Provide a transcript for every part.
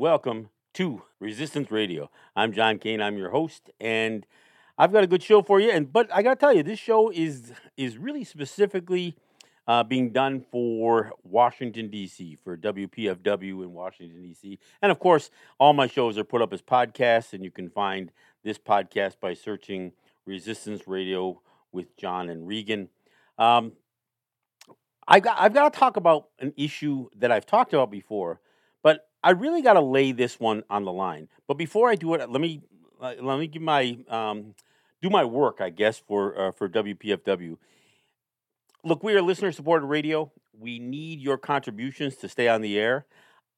welcome to Resistance Radio. I'm John Kane. I'm your host, and I've got a good show for you. And but I got to tell you, this show is is really specifically uh, being done for Washington D.C. for WPFW in Washington D.C. And of course, all my shows are put up as podcasts, and you can find this podcast by searching Resistance Radio with John and Regan. Um, I've got, I've got to talk about an issue that I've talked about before, I really got to lay this one on the line. But before I do it, let me let me give my um, do my work, I guess, for uh, for WPFW. Look, we are listener supported radio. We need your contributions to stay on the air.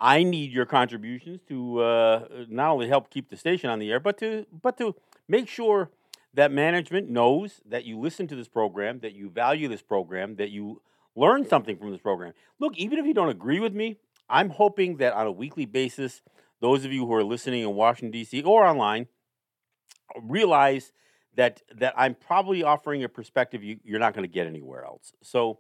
I need your contributions to uh, not only help keep the station on the air, but to but to make sure that management knows that you listen to this program, that you value this program, that you learn something from this program. Look, even if you don't agree with me, I'm hoping that on a weekly basis, those of you who are listening in Washington D.C. or online realize that that I'm probably offering a perspective you, you're not going to get anywhere else. So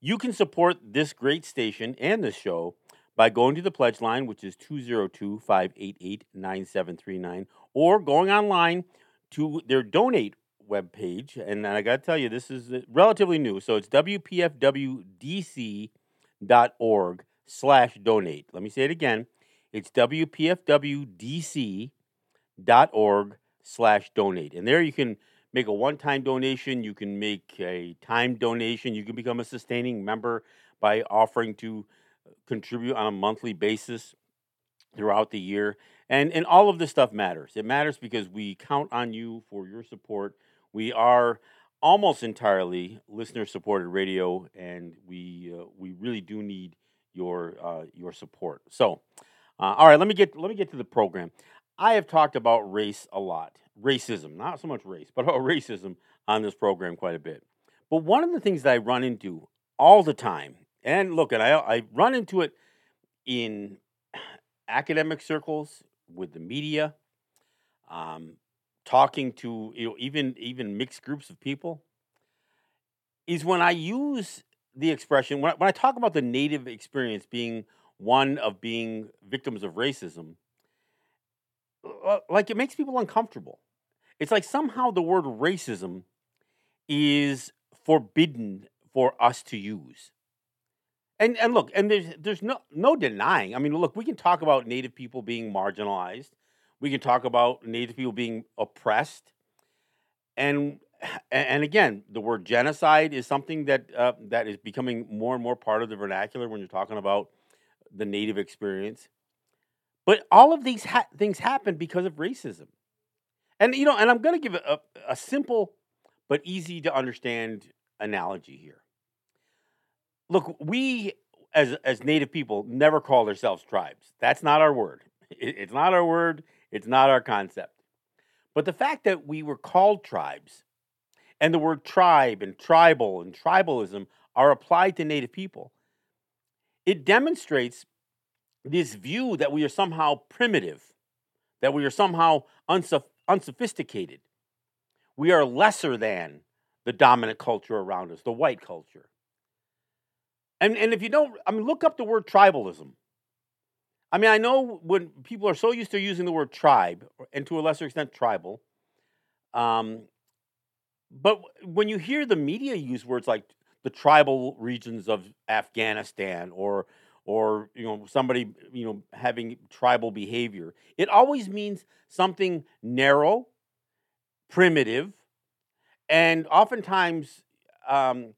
you can support this great station and this show by going to the pledge line, which is 202 588 9739, or going online to their donate webpage. And I got to tell you, this is relatively new. So it's WPFWDC.org slash donate. Let me say it again. It's WPFWDC.org slash donate. And there you can make a one time donation, you can make a time donation, you can become a sustaining member by offering to contribute on a monthly basis throughout the year. And, and all of this stuff matters. It matters because we count on you for your support. We are almost entirely listener supported radio, and we, uh, we really do need your, uh, your support. So, uh, all right, let me get let me get to the program. I have talked about race a lot, racism, not so much race, but about racism on this program quite a bit. But one of the things that I run into all the time, and look, and I, I run into it in academic circles, with the media, um, talking to you know even even mixed groups of people, is when I use the expression when I, when I talk about the native experience being one of being victims of racism uh, like it makes people uncomfortable. It's like somehow the word racism is forbidden for us to use. And and look, and there's there's no no denying. I mean, look, we can talk about native people being marginalized. We can talk about native people being oppressed. And and again, the word genocide is something that uh, that is becoming more and more part of the vernacular when you're talking about the native experience. But all of these ha- things happen because of racism. And you know, and I'm going to give a, a simple but easy to understand analogy here. Look, we as as native people never called ourselves tribes. That's not our word. It, it's not our word. It's not our concept. But the fact that we were called tribes and the word tribe and tribal and tribalism are applied to native people, it demonstrates this view that we are somehow primitive, that we are somehow unsophisticated. We are lesser than the dominant culture around us, the white culture. And, and if you don't, I mean, look up the word tribalism. I mean, I know when people are so used to using the word tribe, and to a lesser extent, tribal, um, but when you hear the media use words like the tribal regions of Afghanistan or or you know somebody you know having tribal behavior it always means something narrow primitive and oftentimes um,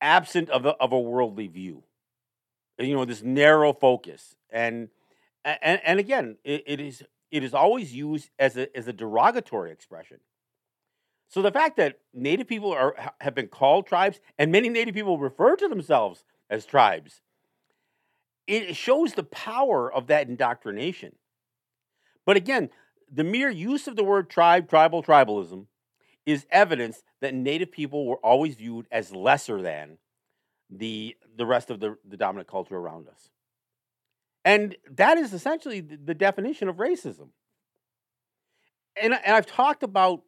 absent of a, of a worldly view. You know this narrow focus. And and, and again it, it is it is always used as a as a derogatory expression So the fact that Native people are have been called tribes, and many Native people refer to themselves as tribes, it shows the power of that indoctrination. But again, the mere use of the word tribe, tribal, tribalism is evidence that Native people were always viewed as lesser than the the rest of the, the dominant culture around us. And that is essentially the, definition of racism. And, and I've talked about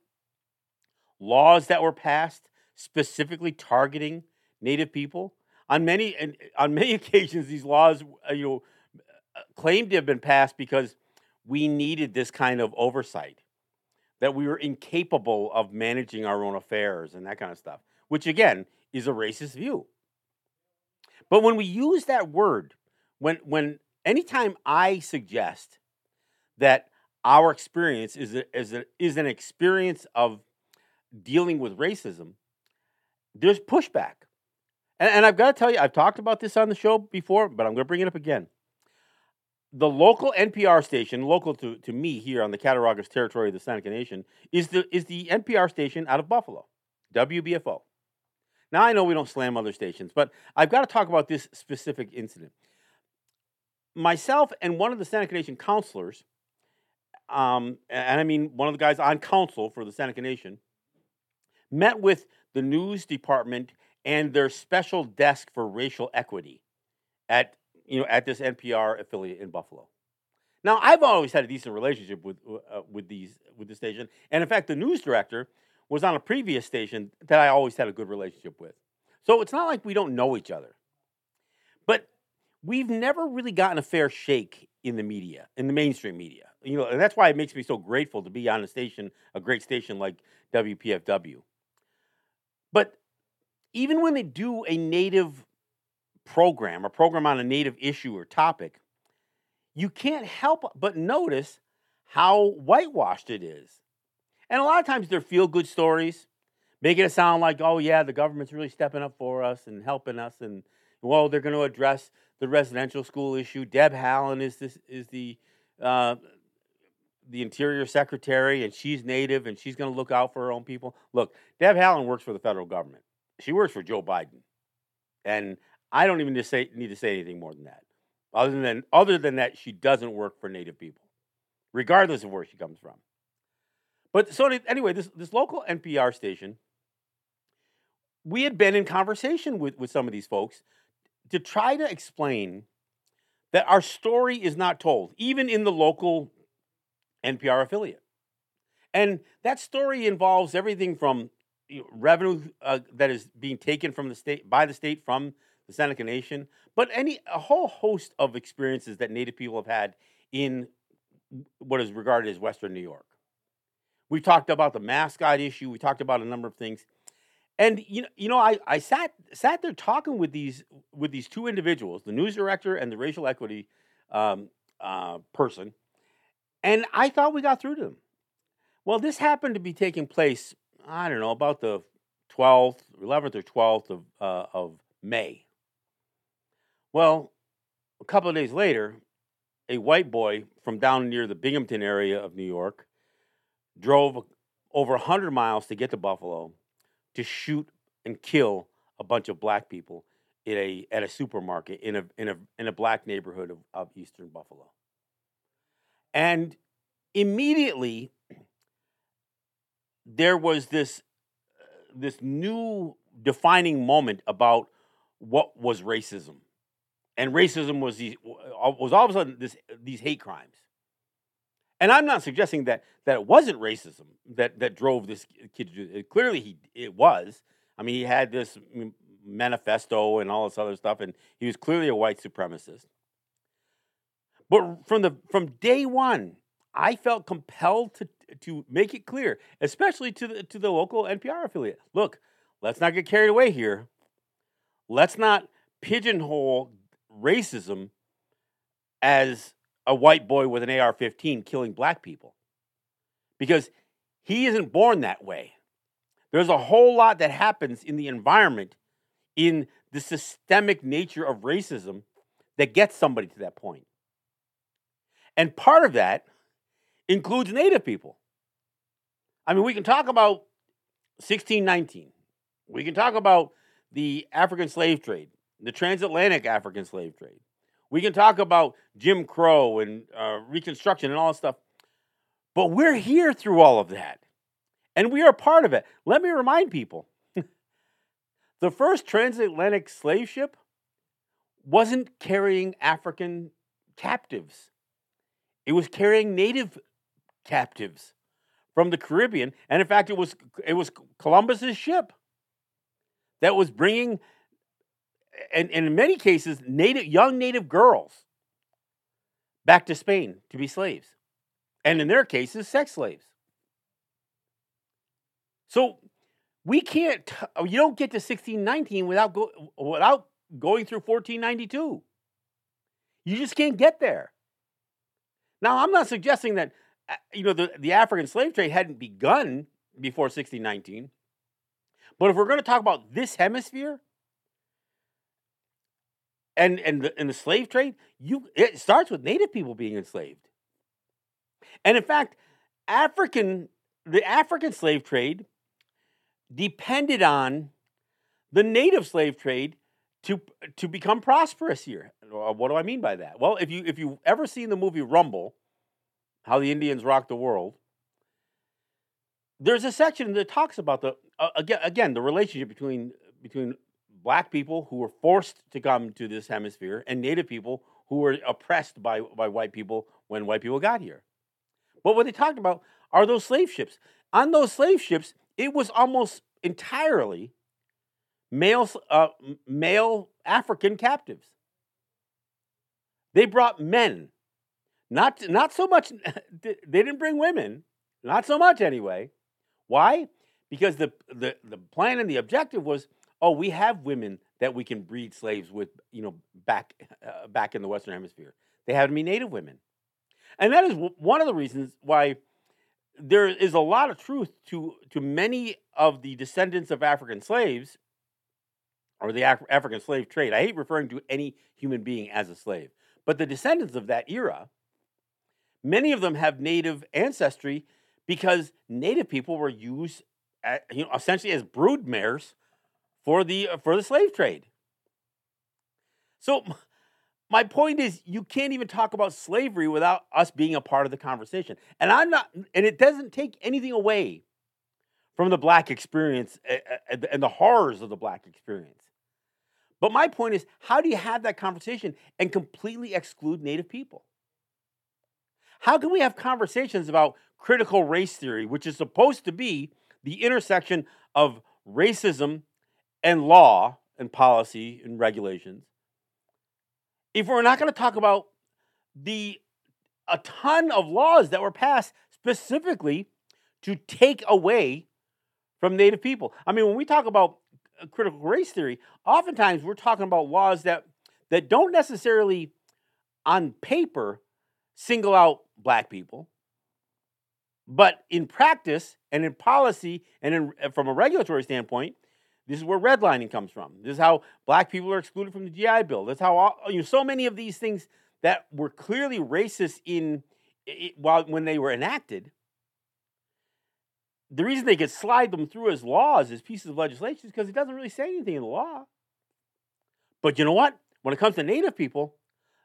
laws that were passed specifically targeting Native people. On many and on many occasions, these laws, uh, you know, uh, claimed to have been passed because we needed this kind of oversight, that we were incapable of managing our own affairs and that kind of stuff, which again is a racist view. But when we use that word, when when anytime I suggest that our experience is a, is a, is an experience of dealing with racism, there's pushback. And, and I've got to tell you, I've talked about this on the show before, but I'm going to bring it up again. The local NPR station, local to, to me here on the Cattaraugus territory of the Seneca Nation, is the, is the NPR station out of Buffalo, WBFO. Now, I know we don't slam other stations, but I've got to talk about this specific incident. Myself and one of the Seneca Nation counselors, um, and I mean one of the guys on council for the Seneca Nation, met with the news department and their special desk for racial equity at you know at this NPR affiliate in Buffalo. Now, I've always had a decent relationship with uh, with these with the station, and in fact, the news director was on a previous station that I always had a good relationship with. So it's not like we don't know each other, but we've never really gotten a fair shake in the media, in the mainstream media. You know, and that's why it makes me so grateful to be on a station, a great station like WPFW. But even when they do a native program, a program on a native issue or topic, you can't help but notice how whitewashed it is. And a lot of times they're feel good stories, making it sound like, oh, yeah, the government's really stepping up for us and helping us. And, well, they're going to address the residential school issue. Deb Haaland is, this, is the, uh, the interior secretary and she's native and she's going to look out for her own people. Look, Deb Haaland works for the federal government. She works for Joe Biden. And I don't even need to say, need to say anything more than that. Other than, other than that, she doesn't work for native people, regardless of where she comes from. But so anyway, this, this local NPR station, we had been in conversation with, with some of these folks to try to explain that our story is not told, even in the local NPR affiliate. And that story involves everything from revenue uh, that is being taken from the state by the state from the Seneca Nation, but any a whole host of experiences that Native people have had in what is regarded as Western New York. We talked about the mascot issue. We talked about a number of things, and you know, you know, I, I sat sat there talking with these with these two individuals, the news director and the racial equity um, uh, person, and I thought we got through to them. Well, this happened to be taking place, I don't know, about the 12th, 11th or 12th of, uh, of May. Well, a couple of days later, a white boy from down near the Binghamton area of New York drove over 100 miles to get to Buffalo to shoot and kill a bunch of black people in a, at a supermarket in a, in a, in a black neighborhood of, of eastern Buffalo. And immediately, there was this uh, this new defining moment about what was racism, and racism was the, uh, was all of a sudden this these hate crimes. And I'm not suggesting that that it wasn't racism that that drove this kid to do it. Clearly, he it was. I mean, he had this manifesto and all this other stuff, and he was clearly a white supremacist. But from the from day one, I felt compelled to to make it clear, especially to the to the local NPR affiliate. Look, let's not get carried away here. Let's not pigeonhole racism as a white boy with an AR-15 killing black people. Because he isn't born that way. There's a whole lot that happens in the environment in the systemic nature of racism that gets somebody to that point. And part of that includes Native people. I mean, we can talk about 1619. We can talk about the African slave trade, the transatlantic African slave trade. We can talk about Jim Crow and uh, Reconstruction and all that stuff. But we're here through all of that. And we are part of it. Let me remind people the first transatlantic slave ship wasn't carrying African captives, it was carrying native captives from the Caribbean. And in fact, it was, it was Columbus's ship that was bringing, and, and in many cases, native, young native girls back to Spain to be slaves. And in their cases, sex slaves. So we can't. You don't get to 1619 without go, without going through 1492. You just can't get there. Now, I'm not suggesting that uh, you know the, the African slave trade hadn't begun before 1619. But if we're going to talk about this hemisphere and and the, and the slave trade, you it starts with native people being enslaved. And in fact, African the African slave trade depended on the native slave trade to to become prosperous here. Uh, what do I mean by that? Well, if you if you've ever seen the movie Rumble, how the Indians rocked the world, there's a section that talks about the uh, again again the relationship between between black people who were forced to come to this hemisphere and native people who were oppressed by by white people when white people got here. But what they talked about are those slave ships. On those slave ships, it was almost entirely male, uh, male African captives. They brought men, not, not so much, they didn't bring women, not so much anyway. Why? Because the, the, the plan and the objective was oh, we have women that we can breed slaves with, you know, back, uh, back in the Western Hemisphere. They had to be native women. And that is one of the reasons why there is a lot of truth to to many of the descendants of African slaves or the Af- African slave trade. I hate referring to any human being as a slave, but the descendants of that era, many of them have native ancestry because native people were used, at, you know, essentially as brood mares for the for the slave trade. So my point is you can't even talk about slavery without us being a part of the conversation and i'm not and it doesn't take anything away from the black experience eh, eh, and the horrors of the black experience but my point is how do you have that conversation and completely exclude native people how can we have conversations about critical race theory which is supposed to be the intersection of racism and law and policy and regulations if we're not going to talk about the a ton of laws that were passed specifically to take away from Native people. I mean, when we talk about critical race theory, oftentimes we're talking about laws that that don't necessarily on paper single out black people, but in practice and in policy and in, uh, from a regulatory standpoint, this is where redlining comes from. This is how black people are excluded from the GI Bill. That's how all, you know so many of these things that were clearly racist in while when they were enacted. The reason they could slide them through as laws, as pieces of legislation, is because it doesn't really say anything in the law. But you know what? When it comes to Native people,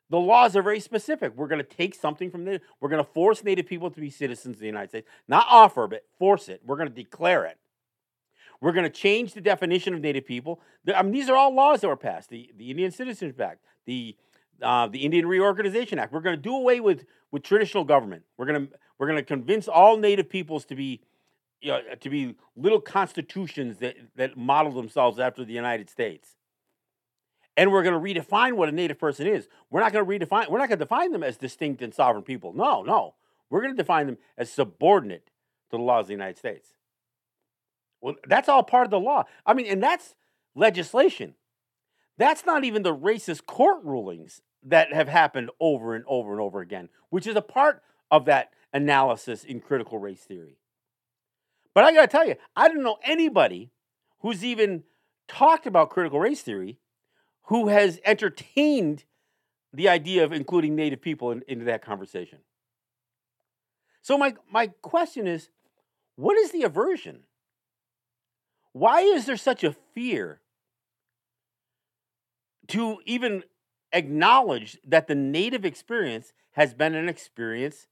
the laws are very specific. We're going to take something from the, we're going to force Native people to be citizens of the United States. Not offer, but force it. We're going to declare it. We're going to change the definition of Native people. I mean, these are all laws that were passed. The, the Indian Citizenship Act, the uh, the Indian Reorganization Act. We're going to do away with with traditional government. We're going to we're going to convince all Native peoples to be you know, to be little constitutions that that model themselves after the United States. And we're going to redefine what a Native person is. We're not going to redefine. We're not going to define them as distinct and sovereign people. No, no. We're going to define them as subordinate to the laws of the United States. Well, that's all part of the law. I mean, and that's legislation. That's not even the racist court rulings that have happened over and over and over again, which is a part of that analysis in critical race theory. But I got to tell you, I don't know anybody who's even talked about critical race theory who has entertained the idea of including Native people in, into that conversation. So my, my question is, what is the aversion? Why is there such a fear to even acknowledge that the native experience has been an experience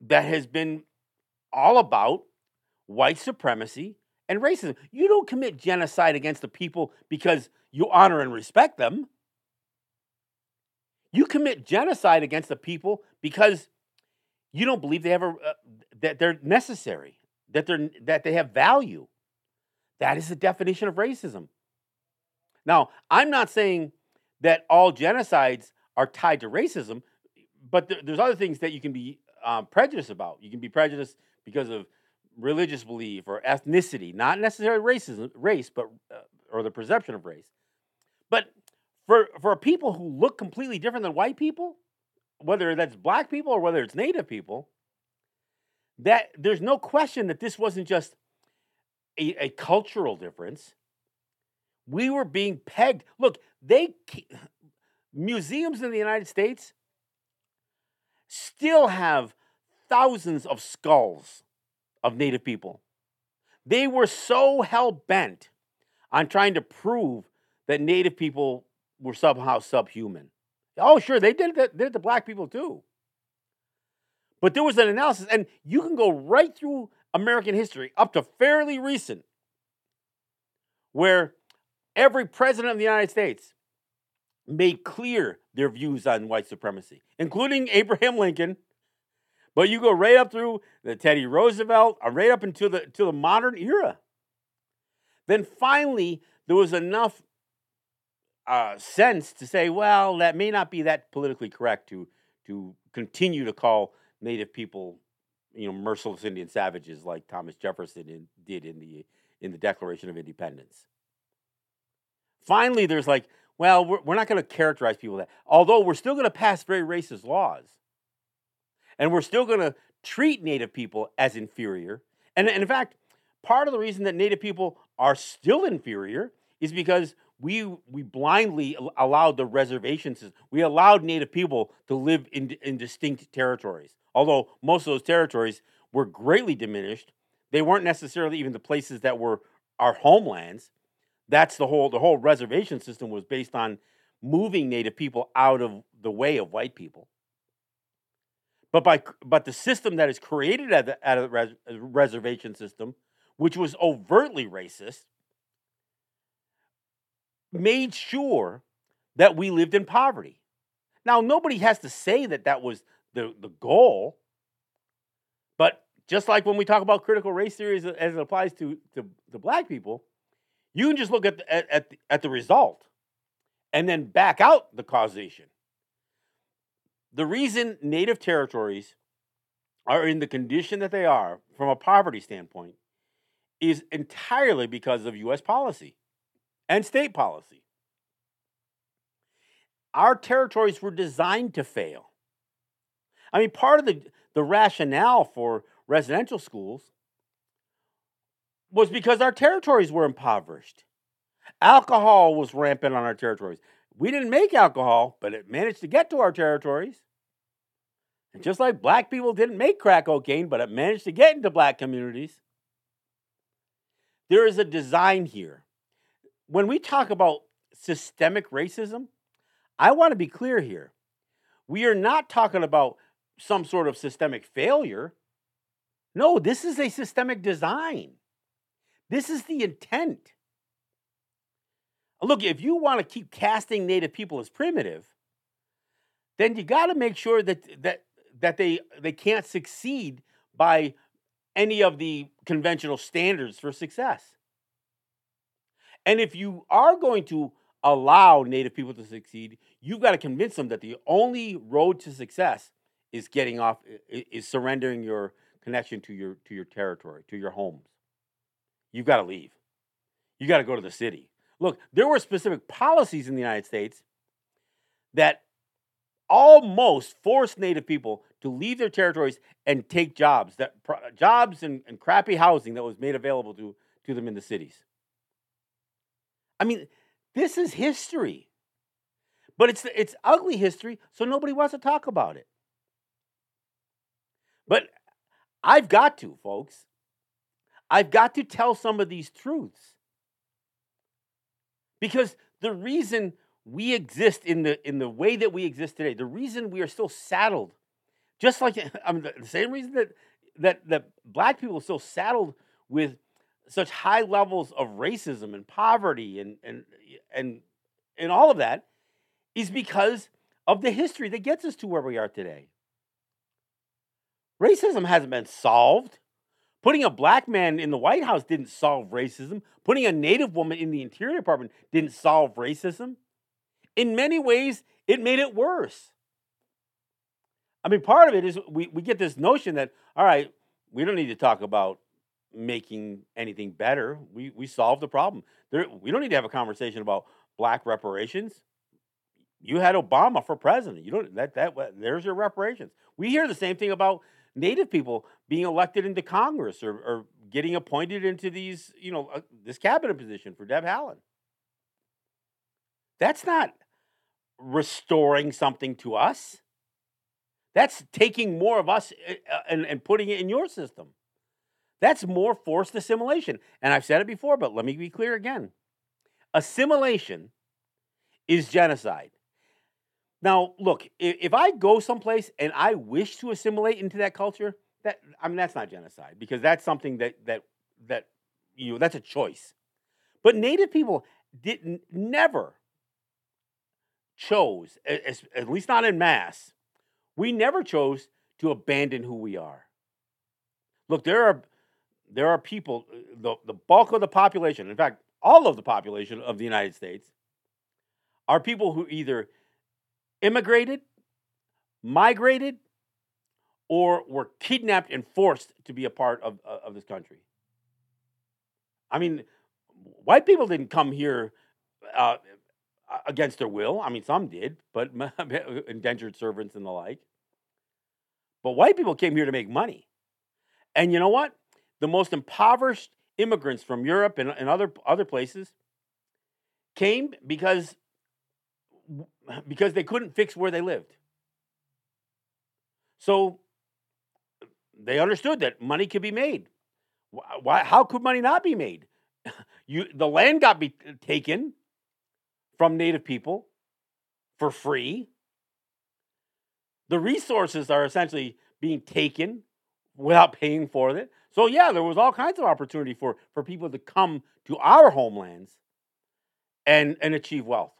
that has been all about white supremacy and racism. You don't commit genocide against the people because you honor and respect them. You commit genocide against the people because you don't believe they have a, uh, that they're necessary, that they're that they have value. That is the definition of racism. Now, I'm not saying that all genocides are tied to racism, but th- there's other things that you can be um, prejudiced about. You can be prejudiced because of religious belief or ethnicity, not necessarily racism, race, but uh, or the perception of race. But for for people who look completely different than white people, whether that's black people or whether it's native people, that there's no question that this wasn't just a, a cultural difference. We were being pegged. Look, they museums in the United States still have thousands of skulls of Native people. They were so hell bent on trying to prove that Native people were somehow subhuman. Oh, sure, they did did it to black people too. But there was an analysis, and you can go right through American history up to fairly recent, where every president of the United States made clear their views on white supremacy, including Abraham Lincoln, but you go right up through the Teddy Roosevelt, uh, right up into the to the modern era. Then finally, there was enough uh, sense to say, well, that may not be that politically correct to to continue to call Native people, you know, merciless Indian savages like Thomas Jefferson in, did in the in the Declaration of Independence. Finally, there's like, well, we're, we're not going to characterize people that, although we're still going to pass very racist laws. And we're still going to treat Native people as inferior. And, and in fact, part of the reason that Native people are still inferior is because we we blindly allowed the reservations. We allowed Native people to live in, in distinct territories. Although most of those territories were greatly diminished, they weren't necessarily even the places that were our homelands. That's the whole the whole reservation system was based on moving Native people out of the way of white people. But by but the system that is created at the, at a res, uh, reservation system, which was overtly racist, made sure that we lived in poverty. Now nobody has to say that that was the the goal, but just like when we talk about critical race theory as, as it applies to, to to black people, you can just look at the, at at the, at the result, and then back out the causation the reason native territories are in the condition that they are from a poverty standpoint is entirely because of US policy and state policy. Our territories were designed to fail. I mean, part of the, the rationale for residential schools was because our territories were impoverished. Alcohol was rampant on our territories. We didn't make alcohol, but it managed to get to our territories. And just like black people didn't make crack cocaine, but it managed to get into black communities, there is a design here. When we talk about systemic racism, I want to be clear here. We are not talking about some sort of systemic failure. No, this is a systemic design. This is the intent. Look, if you want to keep casting Native people as primitive, then you got to make sure that, that that they they can't succeed by any of the conventional standards for success. And if you are going to allow native people to succeed, you've got to convince them that the only road to success is getting off is surrendering your connection to your to your territory, to your homes. You've got to leave. You got to go to the city. Look, there were specific policies in the United States that almost forced Native people to leave their territories and take jobs that jobs and, and crappy housing that was made available to, to them in the cities. I mean, this is history. But it's it's ugly history, so nobody wants to talk about it. But I've got to, folks. I've got to tell some of these truths. Because the reason we exist in the in the way that we exist today, the reason we are still saddled, just like I mean, the same reason that that that black people are still saddled with such high levels of racism and poverty and and and and all of that is because of the history that gets us to where we are today. Racism hasn't been solved. Putting a black man in the White House didn't solve racism. Putting a native woman in the Interior Department didn't solve racism. In many ways, it made it worse. I mean, part of it is we, we get this notion that, all right, we don't need to talk about making anything better. We, we solved the problem. There, we don't need to have a conversation about black reparations. You had Obama for president. You don't that that there's your reparations. We hear the same thing about Native people being elected into Congress or, or getting appointed into these, you know, uh, this cabinet position for Deb Haaland. That's not restoring something to us. That's taking more of us uh, uh, and, and putting it in your system. That's more forced assimilation. And I've said it before, but let me be clear again. Assimilation is genocide. Now, look, if, if I go someplace and I wish to assimilate into that culture, that I mean that's not genocide because that's something that that that you know that's a choice. But native people didn't never chose, at, at least not in mass, we never chose to abandon who we are. Look, there are there are people, uh, the, the bulk of the population, in fact, all of the population of the United States, are people who either immigrated, migrated, or were kidnapped and forced to be a part of, uh, of this country. I mean, white people didn't come here uh, against their will. I mean, some did, but indentured servants and the like. But white people came here to make money. And you know what? The most impoverished immigrants from Europe and, and other, other places came because because they couldn't fix where they lived. So they understood that money could be made. Why, how could money not be made? You, the land got be taken from native people for free. The resources are essentially being taken without paying for it. So yeah, there was all kinds of opportunity for, for people to come to our homelands and, and achieve wealth.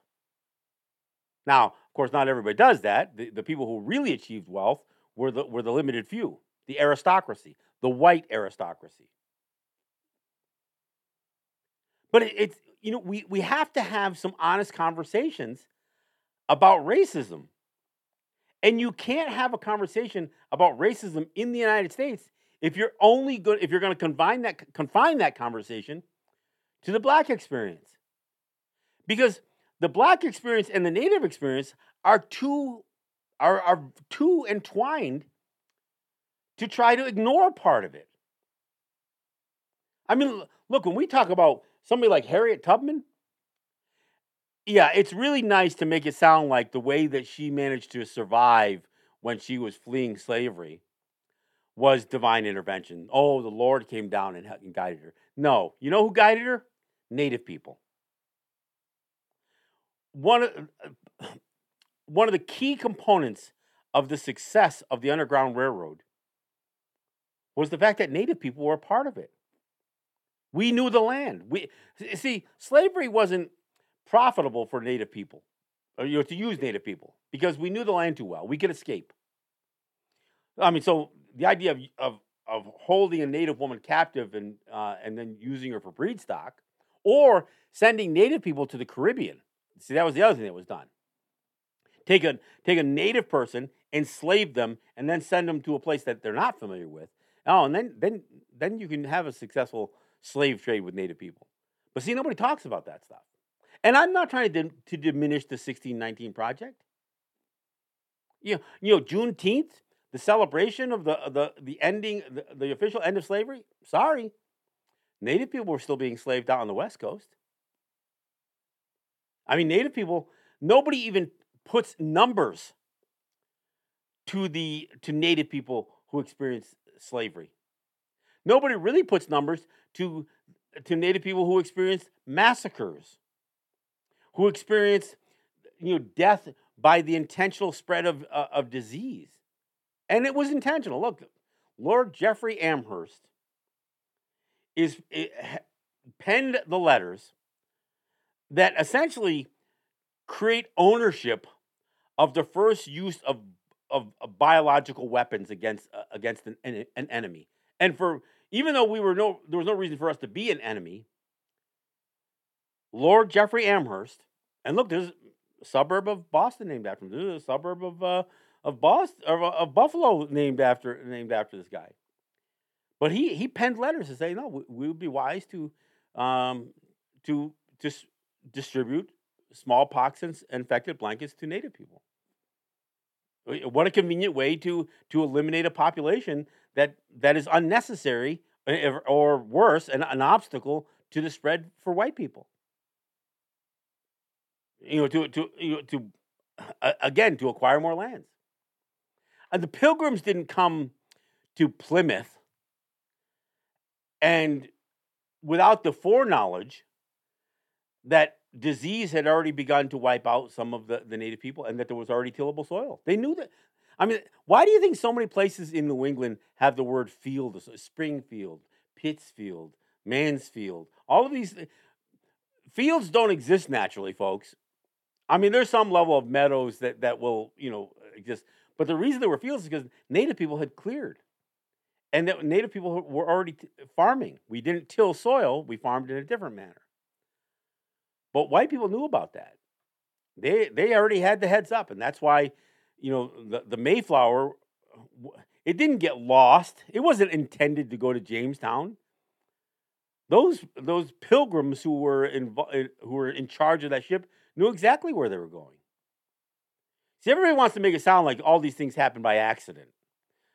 Now, of course, not everybody does that. The, the people who really achieved wealth were the, were the limited few, the aristocracy, the white aristocracy. But it, it's, you know, we, we have to have some honest conversations about racism. And you can't have a conversation about racism in the United States if you're only good if you're going to confine that confine that conversation to the black experience. Because the black experience and the native experience are too are, are too entwined to try to ignore part of it. I mean, look, when we talk about somebody like Harriet Tubman, yeah, it's really nice to make it sound like the way that she managed to survive when she was fleeing slavery was divine intervention. Oh, the Lord came down and guided her. No, you know who guided her? Native people one of one of the key components of the success of the Underground Railroad was the fact that Native people were a part of it. We knew the land. We see slavery wasn't profitable for Native people, or, you know, to use Native people because we knew the land too well. We could escape. I mean, so the idea of of, of holding a Native woman captive and uh, and then using her for breed stock, or sending Native people to the Caribbean See, that was the other thing that was done. Take a take a native person, enslave them, and then send them to a place that they're not familiar with. Oh, and then then then you can have a successful slave trade with native people. But see, nobody talks about that stuff. And I'm not trying to, to diminish the 1619 project. You know, you know, Juneteenth, the celebration of the the the ending, the, the official end of slavery. Sorry, Native people were still being slaved out on the West Coast. I mean, Native people, nobody even puts numbers to the to Native people who experience slavery. Nobody really puts numbers to to Native people who experienced massacres. who experienced you know death by the intentional spread of uh, of disease, and it was intentional. Look, Lord Jeffrey Amherst is it, penned the letters that essentially create ownership of the first use of of, of biological weapons against uh, against an, an, an enemy. And for even though we were no there was no reason for us to be an enemy, Lord Jeffrey Amherst, and look, there's a suburb of Boston named after him. There's a suburb of uh, of Boston of, of Buffalo named after named after this guy. But he he penned letters to say no, we, we would be wise to um, to just distribute smallpox infected blankets to Native people. What a convenient way to to eliminate a population that that is unnecessary eh, or worse, an, an obstacle to the spread for white people. You know, to to you know, to uh, again to acquire more lands. And the Pilgrims didn't come to Plymouth and without the foreknowledge that disease had already begun to wipe out some of the, the native people and that there was already tillable soil. They knew that. I mean, why do you think so many places in New England have the word field, Springfield, Pittsfield, Mansfield? All of these fields don't exist naturally, folks. I mean, there's some level of meadows that, that will, you know, exist. But the reason there were fields is because native people had cleared. And that native people were already t- farming. We didn't till soil, we farmed in a different manner. But white people knew about that. They they already had the heads up, and that's why, you know, the, the Mayflower, it didn't get lost. It wasn't intended to go to Jamestown. Those those pilgrims who were in, eh, who were in charge of that ship knew exactly where they were going. See, everybody wants to make it sound like all these things happened by accident.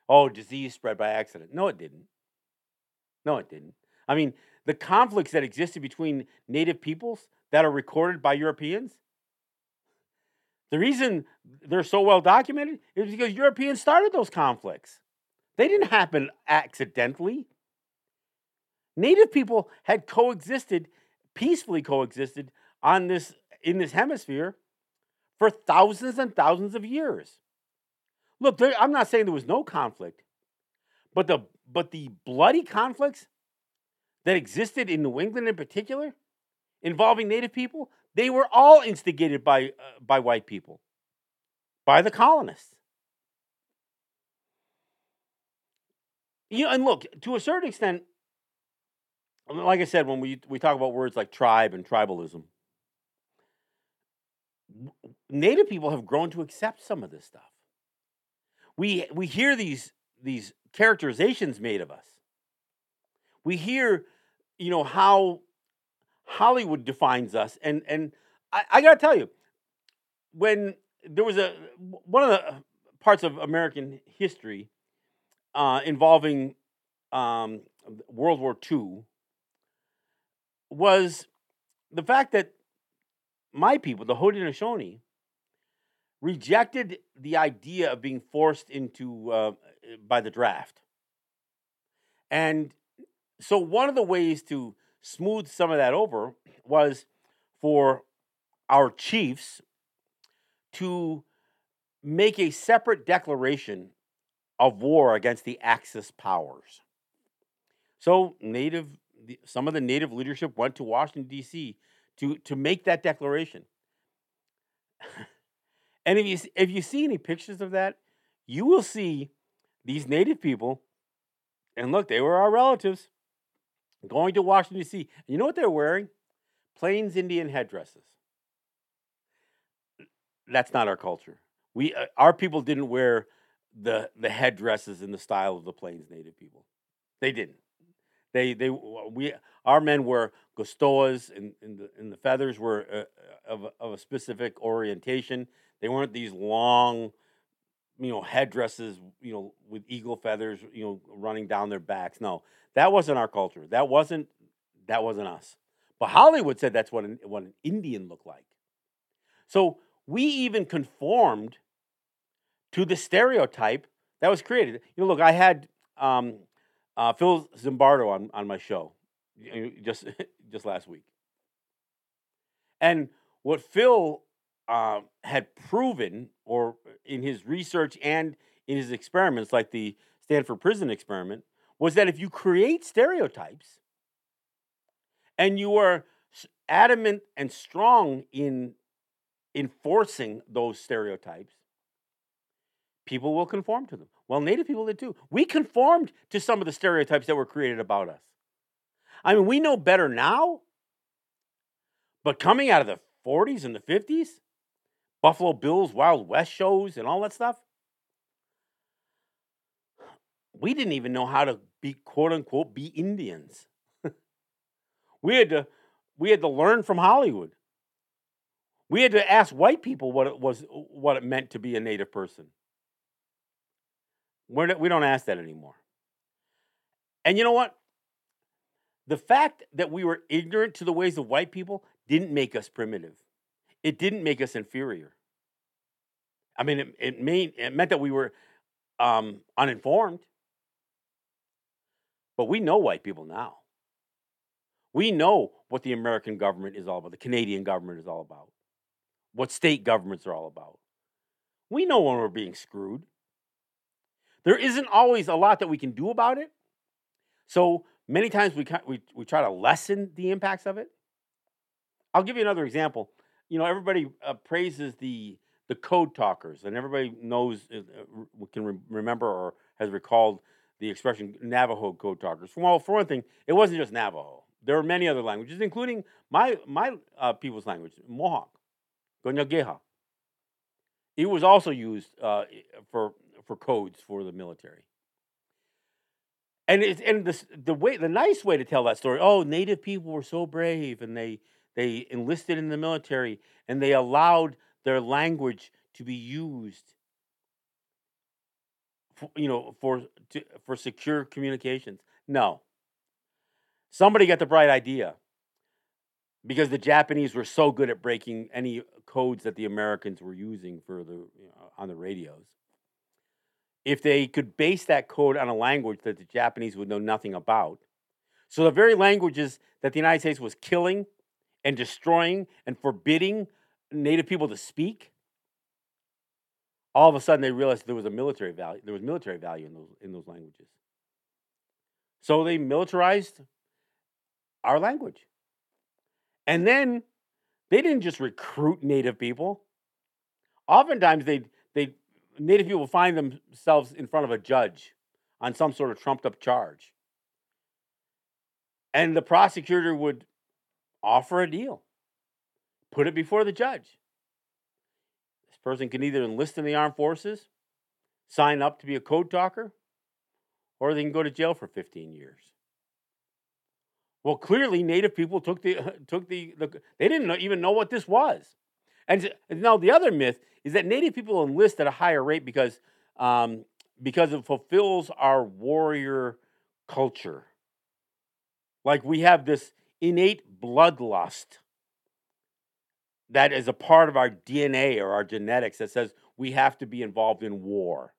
Oh, disease spread by accident. No, it didn't. No, it didn't. I mean, the conflicts that existed between native peoples that are recorded by Europeans, the reason they're so well documented is because Europeans started those conflicts. They didn't happen accidentally. Native people had coexisted, peacefully coexisted on this in this hemisphere for thousands and thousands of years. Look, there, I'm not saying there was no conflict, but the but the bloody conflicts that existed in New England in particular, involving Native people, they were all instigated by uh, by white people, by the colonists. You know, and look, to a certain extent, like I said, when we we talk about words like tribe and tribalism, Native people have grown to accept some of this stuff we we hear these these characterizations made of us. We hear, you know, how Hollywood defines us, and and I, I got to tell you, when there was a one of the parts of American history uh, involving um, World War II was the fact that my people, the Haudenosaunee, rejected the idea of being forced into uh, by the draft. And so one of the ways to smooth some of that over was for our chiefs to make a separate declaration of war against the Axis powers. So native some of the native leadership went to Washington D.C. to to make that declaration. And if you if you see any pictures of that, you will see these native people, and look, they were our relatives, going to Washington D.C. You know what they're wearing? Plains Indian headdresses. That's not our culture. We uh, our people didn't wear the the headdresses in the style of the Plains native people. They didn't. They they we our men were gustowehs and, and the and the feathers were uh, of of a specific orientation. They weren't these long, you know, headdresses, you know, with eagle feathers, you know, running down their backs. No, that wasn't our culture. That wasn't that wasn't us. But Hollywood said that's what an, what an Indian looked like. So we even conformed to the stereotype that was created. You know, look, I had um, uh, Phil Zimbardo on, on my show just just last week, and what Phil uh, had proven, or in his research and in his experiments, like the Stanford Prison experiment, was that if you create stereotypes and you are adamant and strong in enforcing those stereotypes, people will conform to them. Well, Native people did too. We conformed to some of the stereotypes that were created about us. I mean, we know better now, but coming out of the 40s and the 50s, Buffalo Bills, Wild West shows, and all that stuff, we didn't even know how to be quote unquote be Indians. we had to we had to learn from Hollywood. We had to ask white people what it was what it meant to be a native person. We're, we don't ask that anymore. And you know what? The fact that we were ignorant to the ways of white people didn't make us primitive. It didn't make us inferior. I mean, it, it, made, it meant that we were um, uninformed. But we know white people now. We know what the American government is all about, the Canadian government is all about, what state governments are all about. We know when we're being screwed. There isn't always a lot that we can do about it. So many times we, we, we try to lessen the impacts of it. I'll give you another example. You know, everybody uh, praises the the code talkers, and everybody knows, uh, uh can re- remember or has recalled the expression Navajo code talkers. Well, for one thing, it wasn't just Navajo. There were many other languages, including my my uh, people's language, Mohawk, Kanien'kéha. It was also used uh, for for codes for the military. And it's and the the way the nice way to tell that story. Oh, Native people were so brave, and they they enlisted in the military, and they allowed their language to be used. You know, for to, for secure communications. No. Somebody got the bright idea because the Japanese were so good at breaking any codes that the Americans were using for the you know, on the radios if they could base that code on a language that the Japanese would know nothing about. So the very languages that the United States was killing and destroying and forbidding Native people to speak, all of a sudden they realized there was a military value. There was military value in those in those languages. So they militarized our language. And then they didn't just recruit Native people. Oftentimes they they Native people find themselves in front of a judge on some sort of trumped up charge. And the prosecutor would offer a deal, put it before the judge. Person can either enlist in the armed forces, sign up to be a code talker, or they can go to jail for 15 years. Well, clearly, Native people took the took the, the they didn't even know what this was. And now the other myth is that Native people enlist at a higher rate because um, because it fulfills our warrior culture. Like we have this innate bloodlust that is a part of our DNA or our genetics that says we have to be involved in war.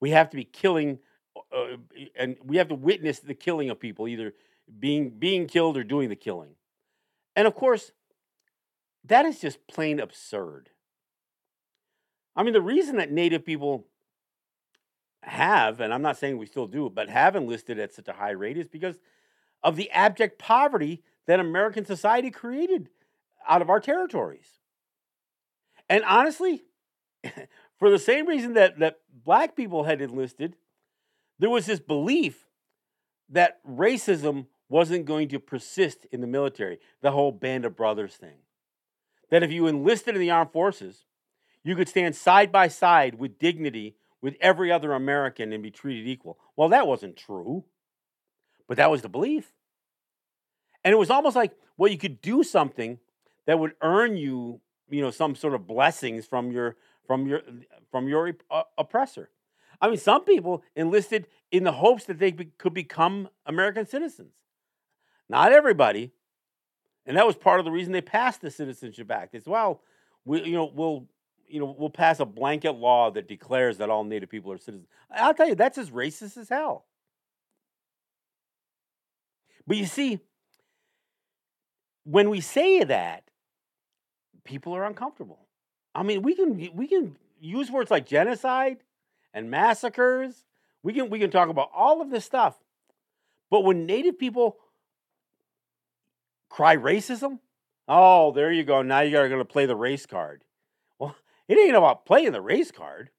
We have to be killing, uh, and we have to witness the killing of people, either being being killed or doing the killing. And of course, that is just plain absurd. I mean, the reason that Native people have, and I'm not saying we still do, but have enlisted at such a high rate is because of the abject poverty that American society created out of our territories. And honestly, for the same reason that, that black people had enlisted, there was this belief that racism wasn't going to persist in the military, the whole band of brothers thing that if you enlisted in the armed forces, you could stand side by side with dignity with every other American and be treated equal. Well, that wasn't true, but that was the belief. And it was almost like, well, you could do something that would earn you, you know, some sort of blessings from your from your from your uh, oppressor. I mean, some people enlisted in the hopes that they be, could become American citizens. Not everybody, and that was part of the reason they passed the Citizenship Act. As well, we you know we'll you know we'll pass a blanket law that declares that all Native people are citizens. I'll tell you that's as racist as hell. But you see, when we say that, people are uncomfortable. I mean, we can we can use words like genocide and massacres. We can we can talk about all of this stuff. But when native people cry racism, oh, there you go. Now you're going to play the race card. Well, it ain't about playing the race card.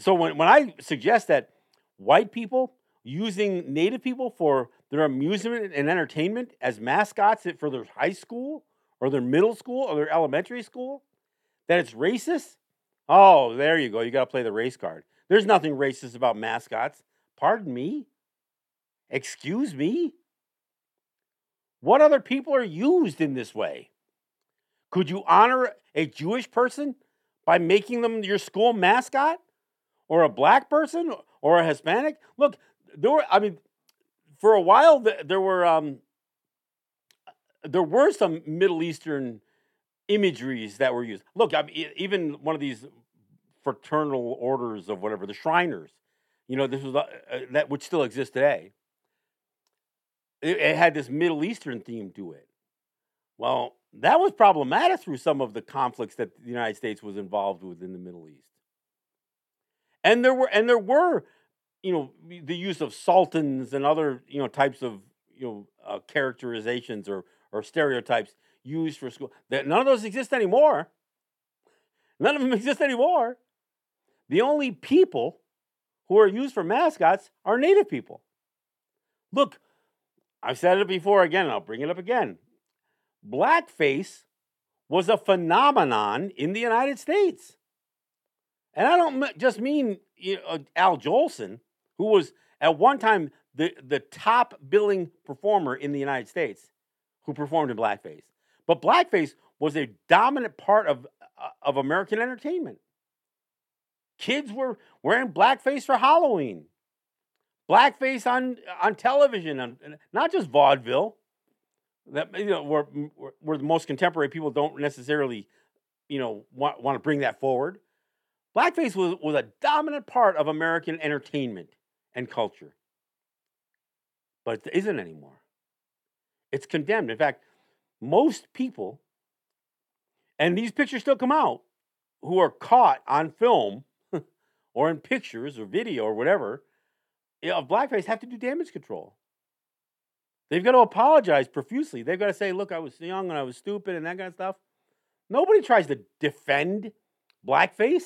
So when, when I suggest that white people using native people for their amusement and entertainment as mascots for their high school or their middle school or their elementary school, that it's racist, oh, there you go. You got to play the race card. There's nothing racist about mascots. Pardon me? Excuse me? What other people are used in this way? Could you honor a Jewish person by making them your school mascot? Or a black person? Or a Hispanic? Look, there were, I mean, for a while there were um, there were some Middle Eastern imageries that were used. Look, I mean, even one of these fraternal orders of whatever the Shriners, you know, this was uh, uh that which still exists today. It, it had this Middle Eastern theme to it. Well, that was problematic through some of the conflicts that the United States was involved with in the Middle East. And there were and there were, you know, the use of sultans and other you know types of you know uh, characterizations or or stereotypes used for school. That none of those exist anymore. None of them exist anymore. The only people who are used for mascots are native people. Look, I've said it before again, and I'll bring it up again. Blackface was a phenomenon in the United States. And I don't just mean you know, Al Jolson, who was at one time the, the top billing performer in the United States who performed in blackface. But blackface was a dominant part of, uh, of American entertainment. Kids were wearing blackface for Halloween, blackface on, on television, on, not just vaudeville. That you know, where, where the most contemporary people don't necessarily, you know, want, want to bring that forward. Blackface was, was a dominant part of American entertainment and culture, but it isn't anymore. It's condemned. In fact, most people, and these pictures still come out, who are caught on film or in pictures or video or whatever of blackface have to do damage control. They've got to apologize profusely. They've got to say, look, I was young and I was stupid and that kind of stuff. Nobody tries to defend blackface.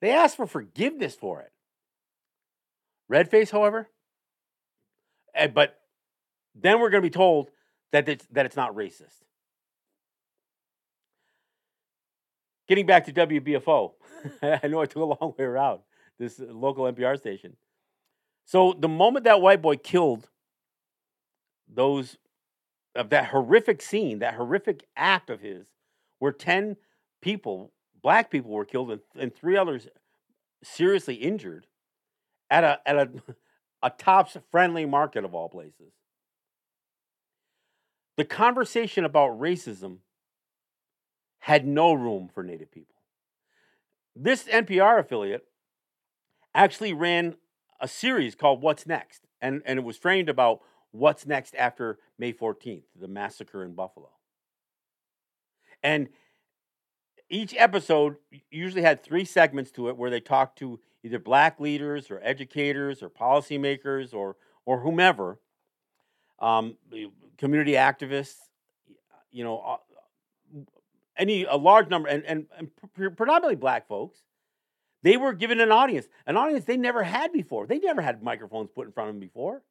They ask for forgiveness for it. Redface, however, eh, but then we're going to be told that it's, that it's not racist. Getting back to WBFO, I know I took a long way around this local NPR station. So the moment that white boy killed those of that horrific scene, that horrific act of his, where ten people, black people, were killed and, and three others seriously injured at a at a a Tops friendly market of all places. The conversation about racism had no room for Native people. This NPR affiliate actually ran a series called What's Next, and, and it was framed about what's next after May 14th, the massacre in Buffalo. And each episode usually had three segments to it where they talked to either black leaders or educators or policymakers or, or whomever um, community activists, you know, uh, any a large number, and, and, and predominantly black folks, they were given an audience, an audience they never had before. They never had microphones put in front of them before.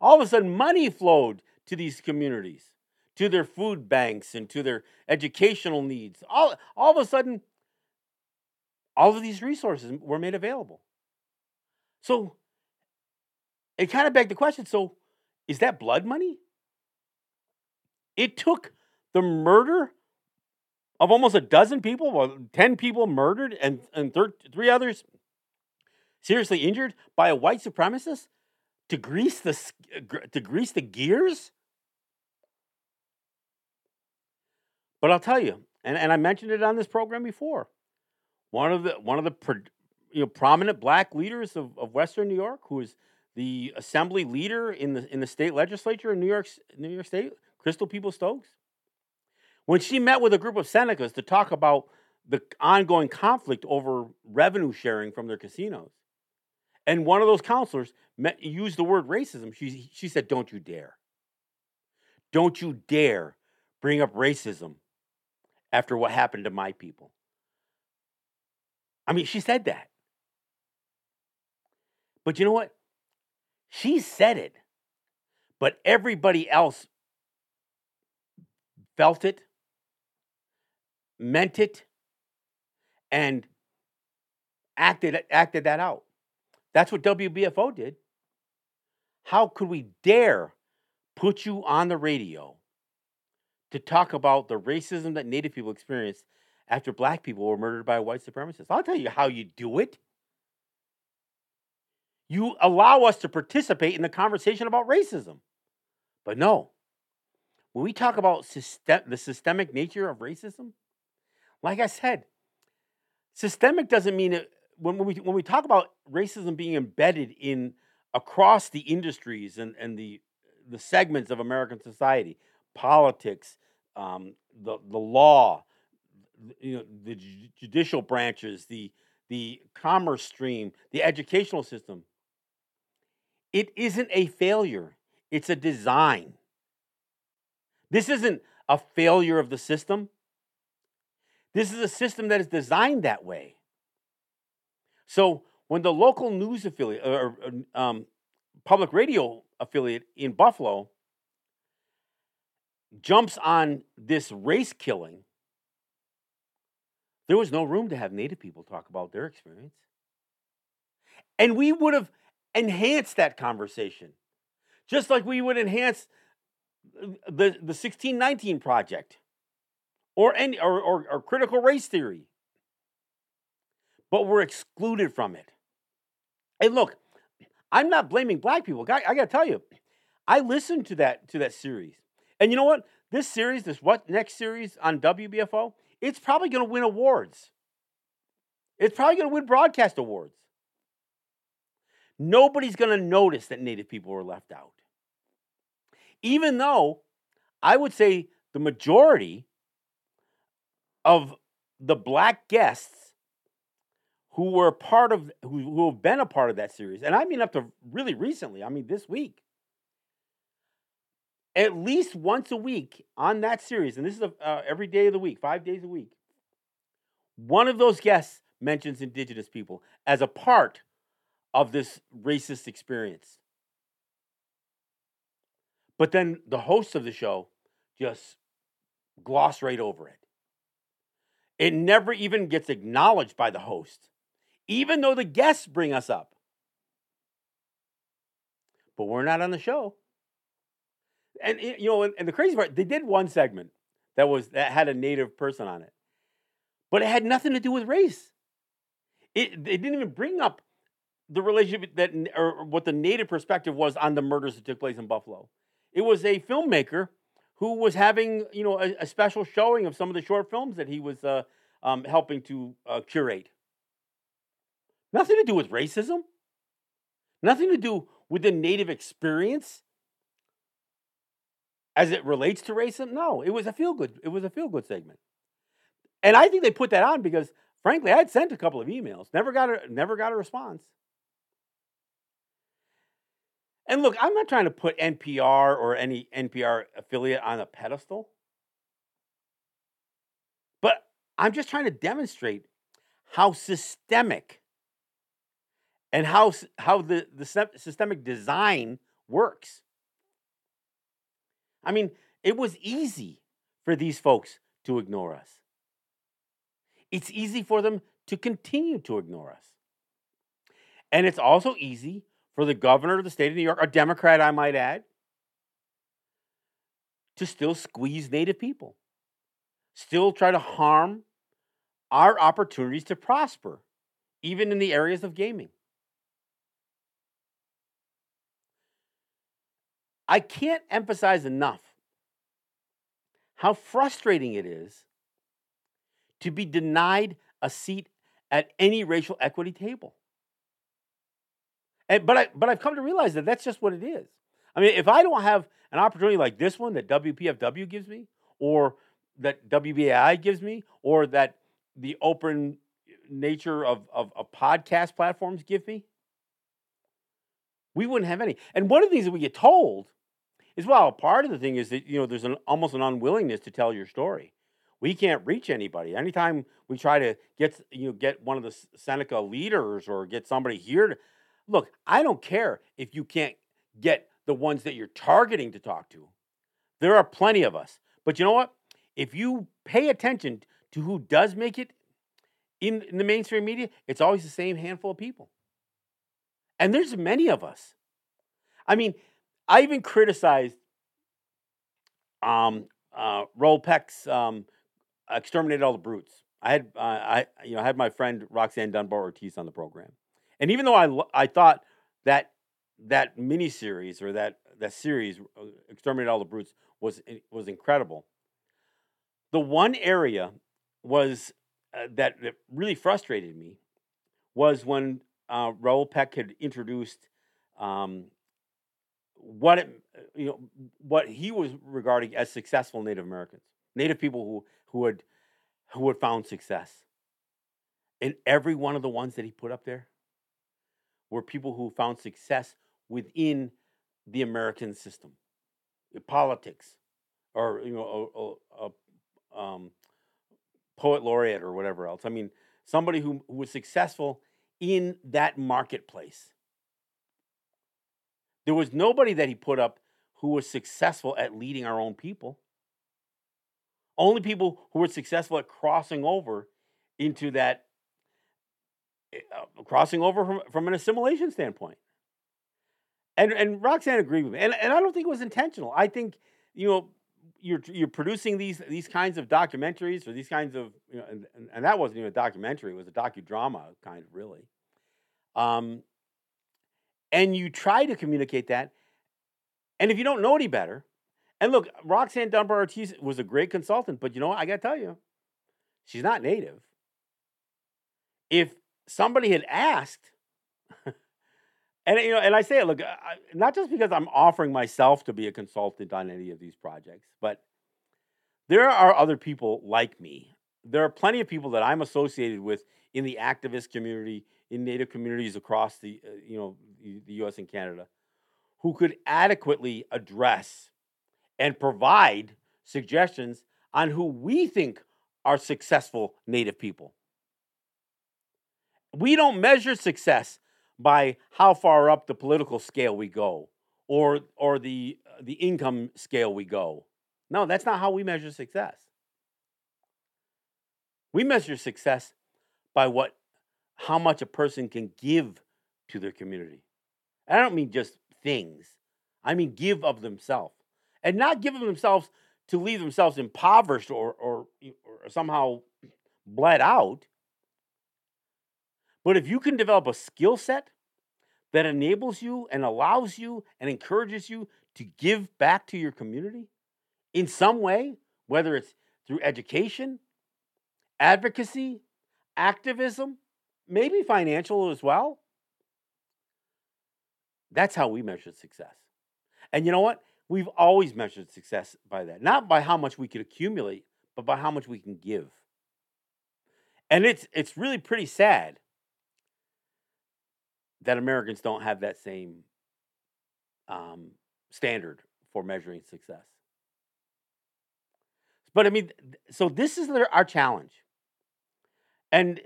All of a sudden, money flowed to these communities, to their food banks, and to their educational needs. All, all of a sudden, all of these resources were made available. So it kind of begged the question so is that blood money? It took the murder of almost a dozen people, well, 10 people murdered and, and thir- three others seriously injured by a white supremacist to grease the, to grease the gears? But I'll tell you, and, and I mentioned it on this program before, one of the, one of the you know, prominent black leaders of, of Western New York, who is the assembly leader in the in the state legislature in New York New York State, Crystal Peoples-Stokes. When she met with a group of Senecas to talk about the ongoing conflict over revenue sharing from their casinos, and one of those counselors met, used the word racism, she, she said, Don't you dare. Don't you dare bring up racism after what happened to my people. I mean, she said that. But you know what? She said it, but everybody else felt it, meant it, and acted acted that out. That's what WBFO did. How could we dare put you on the radio to talk about the racism that Native people experienced after black people were murdered by white supremacists? I'll tell you how you do it. You allow us to participate in the conversation about racism. But no, when we talk about system, the systemic nature of racism, like I said, systemic doesn't mean it, when, we when we talk about racism being embedded in across the industries and, and the the segments of American society, politics, um, the the law, you know, the judicial branches, the the commerce stream, the educational system. It isn't a failure; it's a design. This isn't a failure of the system. This is a system that is designed that way. So when the local news affiliate or um, public radio affiliate in Buffalo jumps on this race killing, there was no room to have Native people talk about their experience. And we would have enhanced that conversation, just like we would enhance the, the 1619 project or, any, or, or, or critical race theory. But we're excluded from it. And look, I'm not blaming black people. I, I got to tell you, I listened to that to that series, and you know what? This series, this what next series on WBFO, it's probably going to win awards. It's probably going to win broadcast awards. Nobody's going to notice that Native people were left out. Even though I would say the majority of the black guests who were part of who, who have been a part of that series, and I mean up to really recently. I mean this week, at least once a week on that series, and this is a, uh, every day of the week, five days a week. One of those guests mentions Indigenous people as a part of this racist experience. But then the hosts of the show just gloss right over it. It never even gets acknowledged by the host even though the guests bring us up. But we're not on the show. And eh, you know, and the crazy part, they did one segment that was that had a native person on it, but it had nothing to do with race. It, it didn't even bring up the relationship that or what the native perspective was on the murders that took place in Buffalo. It was a filmmaker who was having you know a, a special showing of some of the short films that he was uh, um, helping to uh, curate. Nothing to do with racism. Nothing to do with the native experience as it relates to racism. No, it was a feel good. It was a feel good segment, and I think they put that on because, frankly, I had sent a couple of emails, never got a never got a response. And look, I'm not trying to put NPR or any NPR affiliate on a pedestal, but I'm just trying to demonstrate how systemic and how, how the, the systemic design works. I mean, it was easy for these folks to ignore us. It's easy for them to continue to ignore us. And it's also easy for the governor of the state of New York, a Democrat, I might add, to still squeeze Native people, still try to harm our opportunities to prosper, even in the areas of gaming. I can't emphasize enough how frustrating it is to be denied a seat at any racial equity table. And, but, I, but I've come to realize that that's just what it is. I mean, if I don't have an opportunity like this one that WPFW gives me, or that WBAI gives me, or that the open nature of, of, of podcast platforms give me, we wouldn't have any. And one of the things that we get told is, well, part of the thing is that you know there's an almost an unwillingness to tell your story. We can't reach anybody. Anytime we try to get you know get one of the Seneca leaders or get somebody here to look, I don't care if you can't get the ones that you're targeting to talk to. There are plenty of us. But you know what? If you pay attention to who does make it in, in the mainstream media, it's always the same handful of people. And there's many of us. I mean, I even criticized um, uh, Raoul Peck's um, "Exterminate All the Brutes." I had uh, I you know I had my friend Roxanne Dunbar Ortiz on the program, and even though I I thought that that miniseries or that that series uh, "Exterminate All the Brutes" was was incredible. The one area was uh, that, that really frustrated me was when uh, Raoul Peck had introduced um, what it, you know what he was regarding as successful Native Americans, Native people who who had who had found success. And every one of the ones that he put up there were people who found success within the American system, politics, or you know, a, a, a um, poet laureate or whatever else. I mean, somebody who, who was successful in that marketplace. There was nobody that he put up who was successful at leading our own people. Only people who were successful at crossing over into that, eh, crossing over from, from an assimilation standpoint. And and Roxanne agreed with me, and and I don't think it was intentional. I think you know you're you're producing these these kinds of documentaries or these kinds of you know, and, and that wasn't even a documentary; it was a docudrama, kind of really. Um, and you try to communicate that, and if you don't know any better, and look, Roxanne Dunbar Ortiz was a great consultant, but you know what? I got to tell you, she's not native. If somebody had asked and you know, and I say it, look, I, not just because I'm offering myself to be a consultant on any of these projects, but there are other people like me. There are plenty of people that I'm associated with in the activist community, in Native communities across the, uh, you know, the, the U.S. and Canada, who could adequately address and provide suggestions on who we think are successful Native people. We don't measure success by how far up the political scale we go or or the the income scale we go. No, that's not how we measure success. We measure success by what how much a person can give to their community. I don't mean just things. I mean give of themselves. And not give of themselves to leave themselves impoverished or, or, or somehow bled out, but if you can develop a skill set that enables you and allows you and encourages you to give back to your community in some way, whether it's through education, advocacy, activism, maybe financial as well, that's how we measure success. And you know what? We've always measured success by that, not by how much we could accumulate, but by how much we can give. And it's it's really pretty sad that Americans don't have that same um, standard for measuring success. But I mean, so this is our challenge. And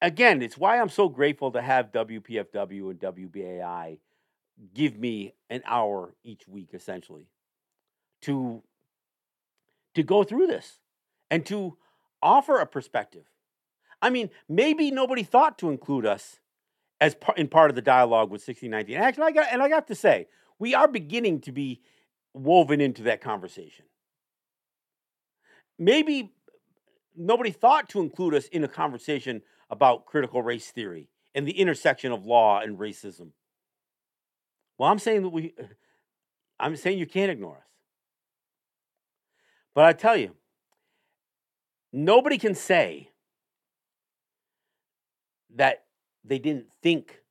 again, it's why I'm so grateful to have WPFW and WBAI give me an hour each week, essentially, to, to go through this and to offer a perspective. I mean, maybe nobody thought to include us as par- in part of the dialogue with 1619. Actually, I got and I got to say, we are beginning to be woven into that conversation. Maybe nobody thought to include us in a conversation about critical race theory and the intersection of law and racism. Well, I'm saying that we I'm saying you can't ignore us. But I tell you, nobody can say that they didn't think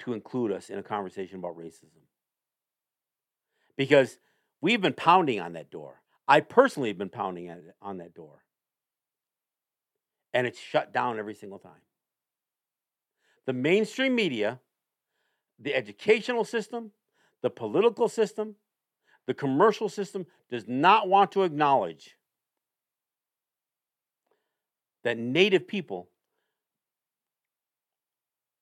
to include us in a conversation about racism. Because we've been pounding on that door. I personally have been pounding on that door. And it's shut down every single time. The mainstream media, the educational system, the political system, the commercial system does not want to acknowledge that Native people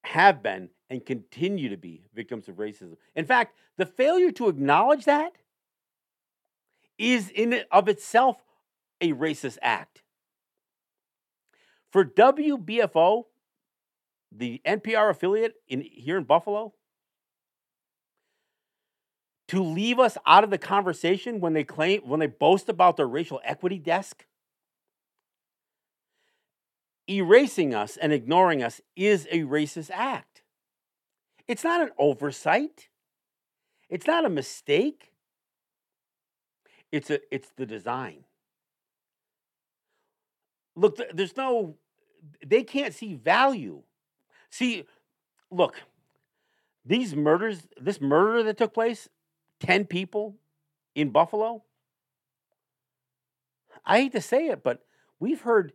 have been and continue to be victims of racism. In fact, the failure to acknowledge that is in of itself a racist act. For WBFO, the NPR affiliate in here in Buffalo, to leave us out of the conversation when they claim when they boast about their racial equity desk erasing us and ignoring us is a racist act. It's not an oversight. It's not a mistake. It's a it's the design. Look there's no they can't see value. See look these murders this murder that took place 10 people in Buffalo? I hate to say it, but we've heard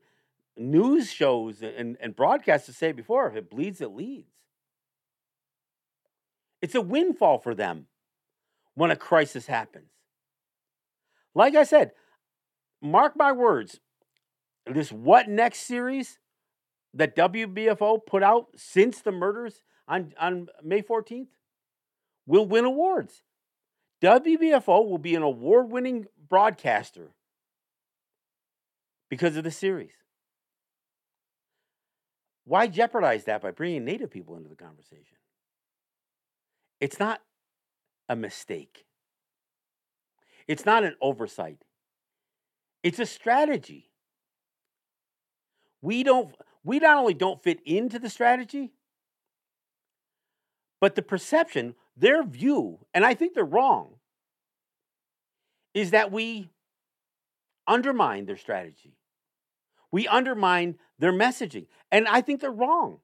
news shows and, and broadcasters say before if it bleeds, it leads. It's a windfall for them when a crisis happens. Like I said, mark my words, this What Next series that WBFO put out since the murders on, on May 14th will win awards. WBFO will be an award winning broadcaster because of the series. Why jeopardize that by bringing Native people into the conversation? It's not a mistake, it's not an oversight, it's a strategy. We don't we not only don't fit into the strategy, but the perception their view, and I think they're wrong, is that we undermine their strategy. We undermine their messaging. And I think they're wrong.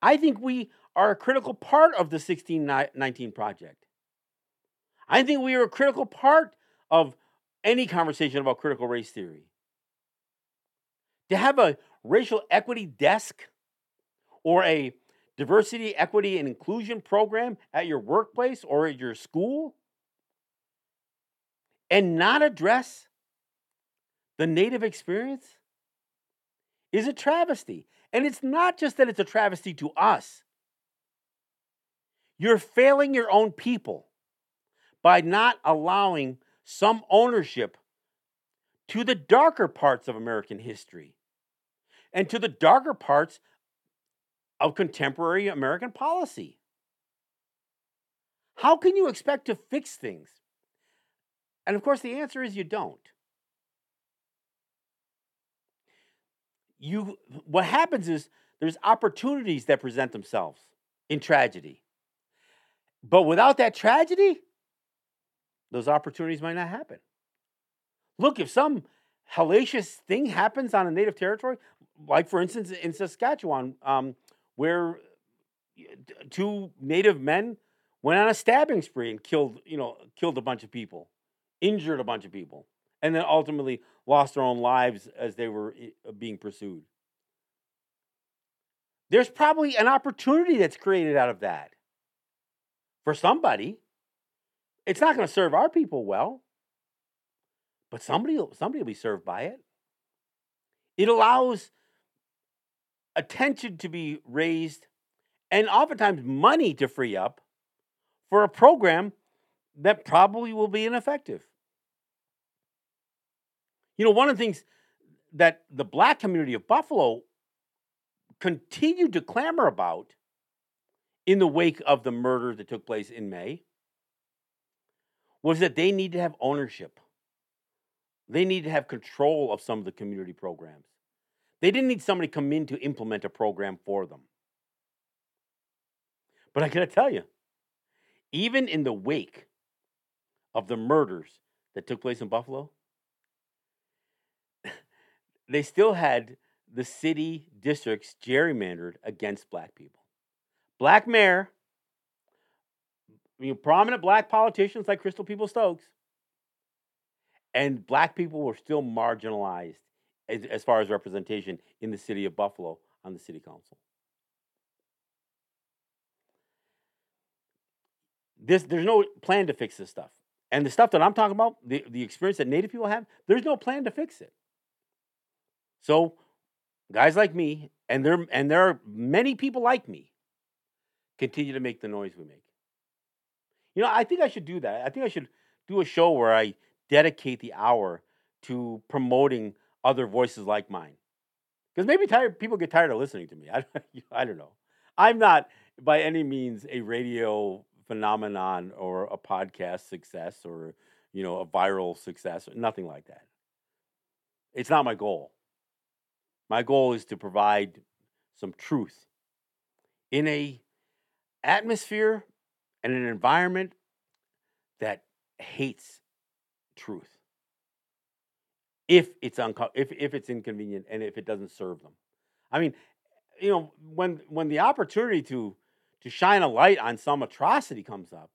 I think we are a critical part of the 1619 project. I think we are a critical part of any conversation about critical race theory. To have a racial equity desk or a diversity, equity, and inclusion program at your workplace or at your school and not address the Native experience is a travesty. And it's not just that it's a travesty to us, you're failing your own people by not allowing some ownership to the darker parts of American history and to the darker parts of contemporary American policy. How can you expect to fix things? And of course, the answer is you don't. You, what happens is there's opportunities that present themselves in tragedy. But without that tragedy, those opportunities might not happen. Look, if some hellacious thing happens on a native territory, like for instance in Saskatchewan, um, where two native men went on a stabbing spree and killed, you know, killed a bunch of people, injured a bunch of people, and then ultimately lost their own lives as they were uh, being pursued. There's probably an opportunity that's created out of that for somebody. It's not going to serve our people well, but somebody somebody will be served by it. It allows attention to be raised and oftentimes money to free up for a program that probably will be ineffective. You know, one of the things that the black community of Buffalo continued to clamor about in the wake of the murder that took place in May was that they need to have ownership. They need to have control of some of the community programs. They didn't need somebody to come in to implement a program for them. But I got to tell you, even in the wake of the murders that took place in Buffalo, they still had the city districts gerrymandered against black people. Black mayor, you prominent black politicians like Crystal Peoples-Stokes, and black people were still marginalized as, as far as representation in the city of Buffalo on the city council. This, there's no plan to fix this stuff. And the stuff that I'm talking about, the, the experience that Native people have, there's no plan to fix it. So, guys like me, and there and there are many people like me, continue to make the noise we make. You know, I think I should do that. I think I should do a show where I dedicate the hour to promoting other voices like mine. Because maybe tired people get tired of listening to me. I, I don't know. I'm not by any means a radio phenomenon or a podcast success or you know a viral success, nothing like that. It's not my goal. My goal is to provide some truth in a atmosphere and an environment that hates truth if it's unco- if if it's inconvenient and if it doesn't serve them. I mean, you know, when when the opportunity to to shine a light on some atrocity comes up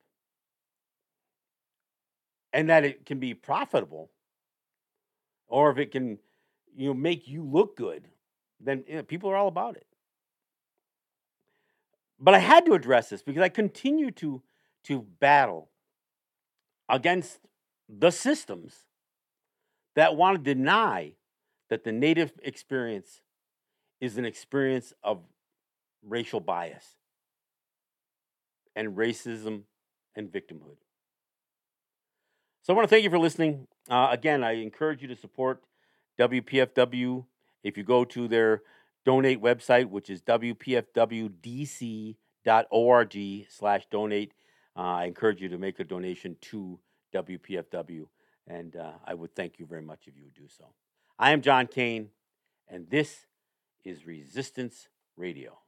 and that it can be profitable or if it can you know make you look good, then you know, people are all about it. But I had to address this because I continue to to battle against the systems that want to deny that the native experience is an experience of racial bias and racism and victimhood. So I want to thank you for listening. Uh, again, I encourage you to support WPFW if you go to their donate website, which is wpfwdc.org slash donate. Uh, I encourage you to make a donation to WPFW, and uh, I would thank you very much if you would do so. I am John Kane, and this is Resistance Radio.